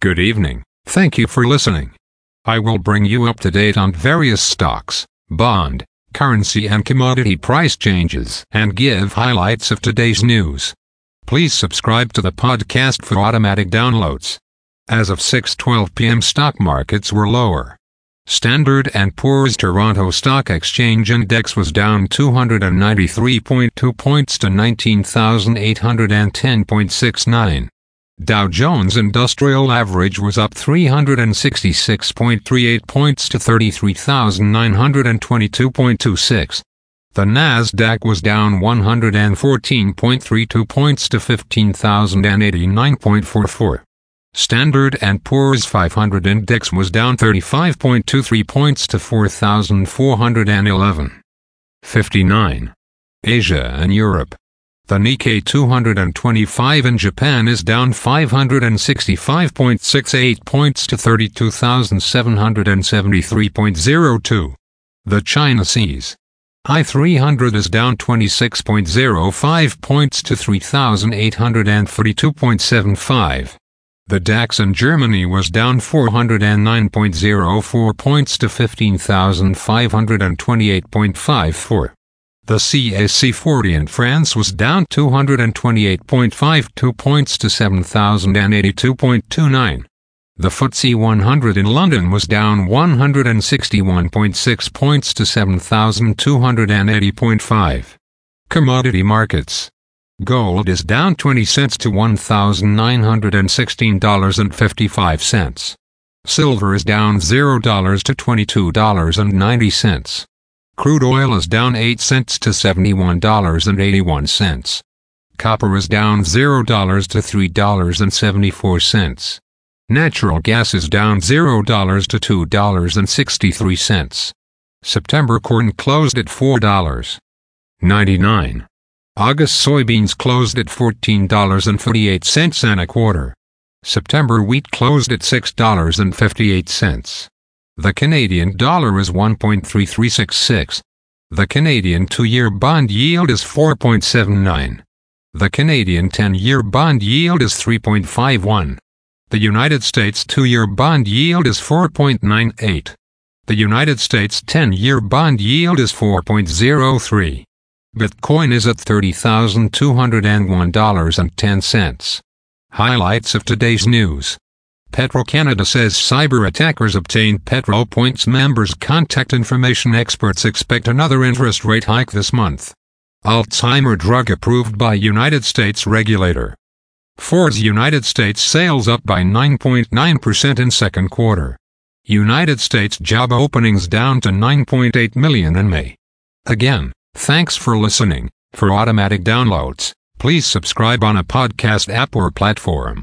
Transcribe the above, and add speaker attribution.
Speaker 1: Good evening. Thank you for listening. I will bring you up to date on various stocks, bond, currency and commodity price changes and give highlights of today's news. Please subscribe to the podcast for automatic downloads. As of 6:12 p.m. stock markets were lower. Standard & Poor's Toronto Stock Exchange Index was down 293.2 points to 19,810.69. Dow Jones Industrial Average was up 366.38 points to 33,922.26. The Nasdaq was down 114.32 points to 15,089.44. Standard & Poor's 500 index was down 35.23 points to 4,411. 59. Asia and Europe. The Nikkei 225 in Japan is down 565.68 points to 32,773.02. The China CSI 300 is down 26.05 points to 3,832.75. The DAX in Germany was down 409.04 points to 15,528.54. The CAC 40 in France was down 228.52 points to 7,082.29. The FTSE 100 in London was down 161.6 points to 7,280.5. Commodity markets. Gold is down 20 cents to $1,916.55. Silver is down $0 to $22.90. Crude oil is down 8 cents to $71.81. Copper is down $0 to $3.74. Natural gas is down $0 to $2.63. September corn closed at $4.99. August soybeans closed at $14.48 and a quarter. September wheat closed at $6.58. The Canadian dollar is 1.3366. The Canadian two-year bond yield is 4.79. The Canadian 10-year bond yield is 3.51. The United States two-year bond yield is 4.98. The United States 10-year bond yield is 4.03. Bitcoin is at $30,201.10. Highlights of today's news. Petro-Canada says cyber attackers obtained Petro-Points members' contact information. Experts expect another interest rate hike this month. Alzheimer drug approved by United States regulator. Ford's United States sales up by 9.9% in second quarter. United States job openings down to 9.8 million in May. Again, thanks for listening. For automatic downloads, please subscribe on a podcast app or platform.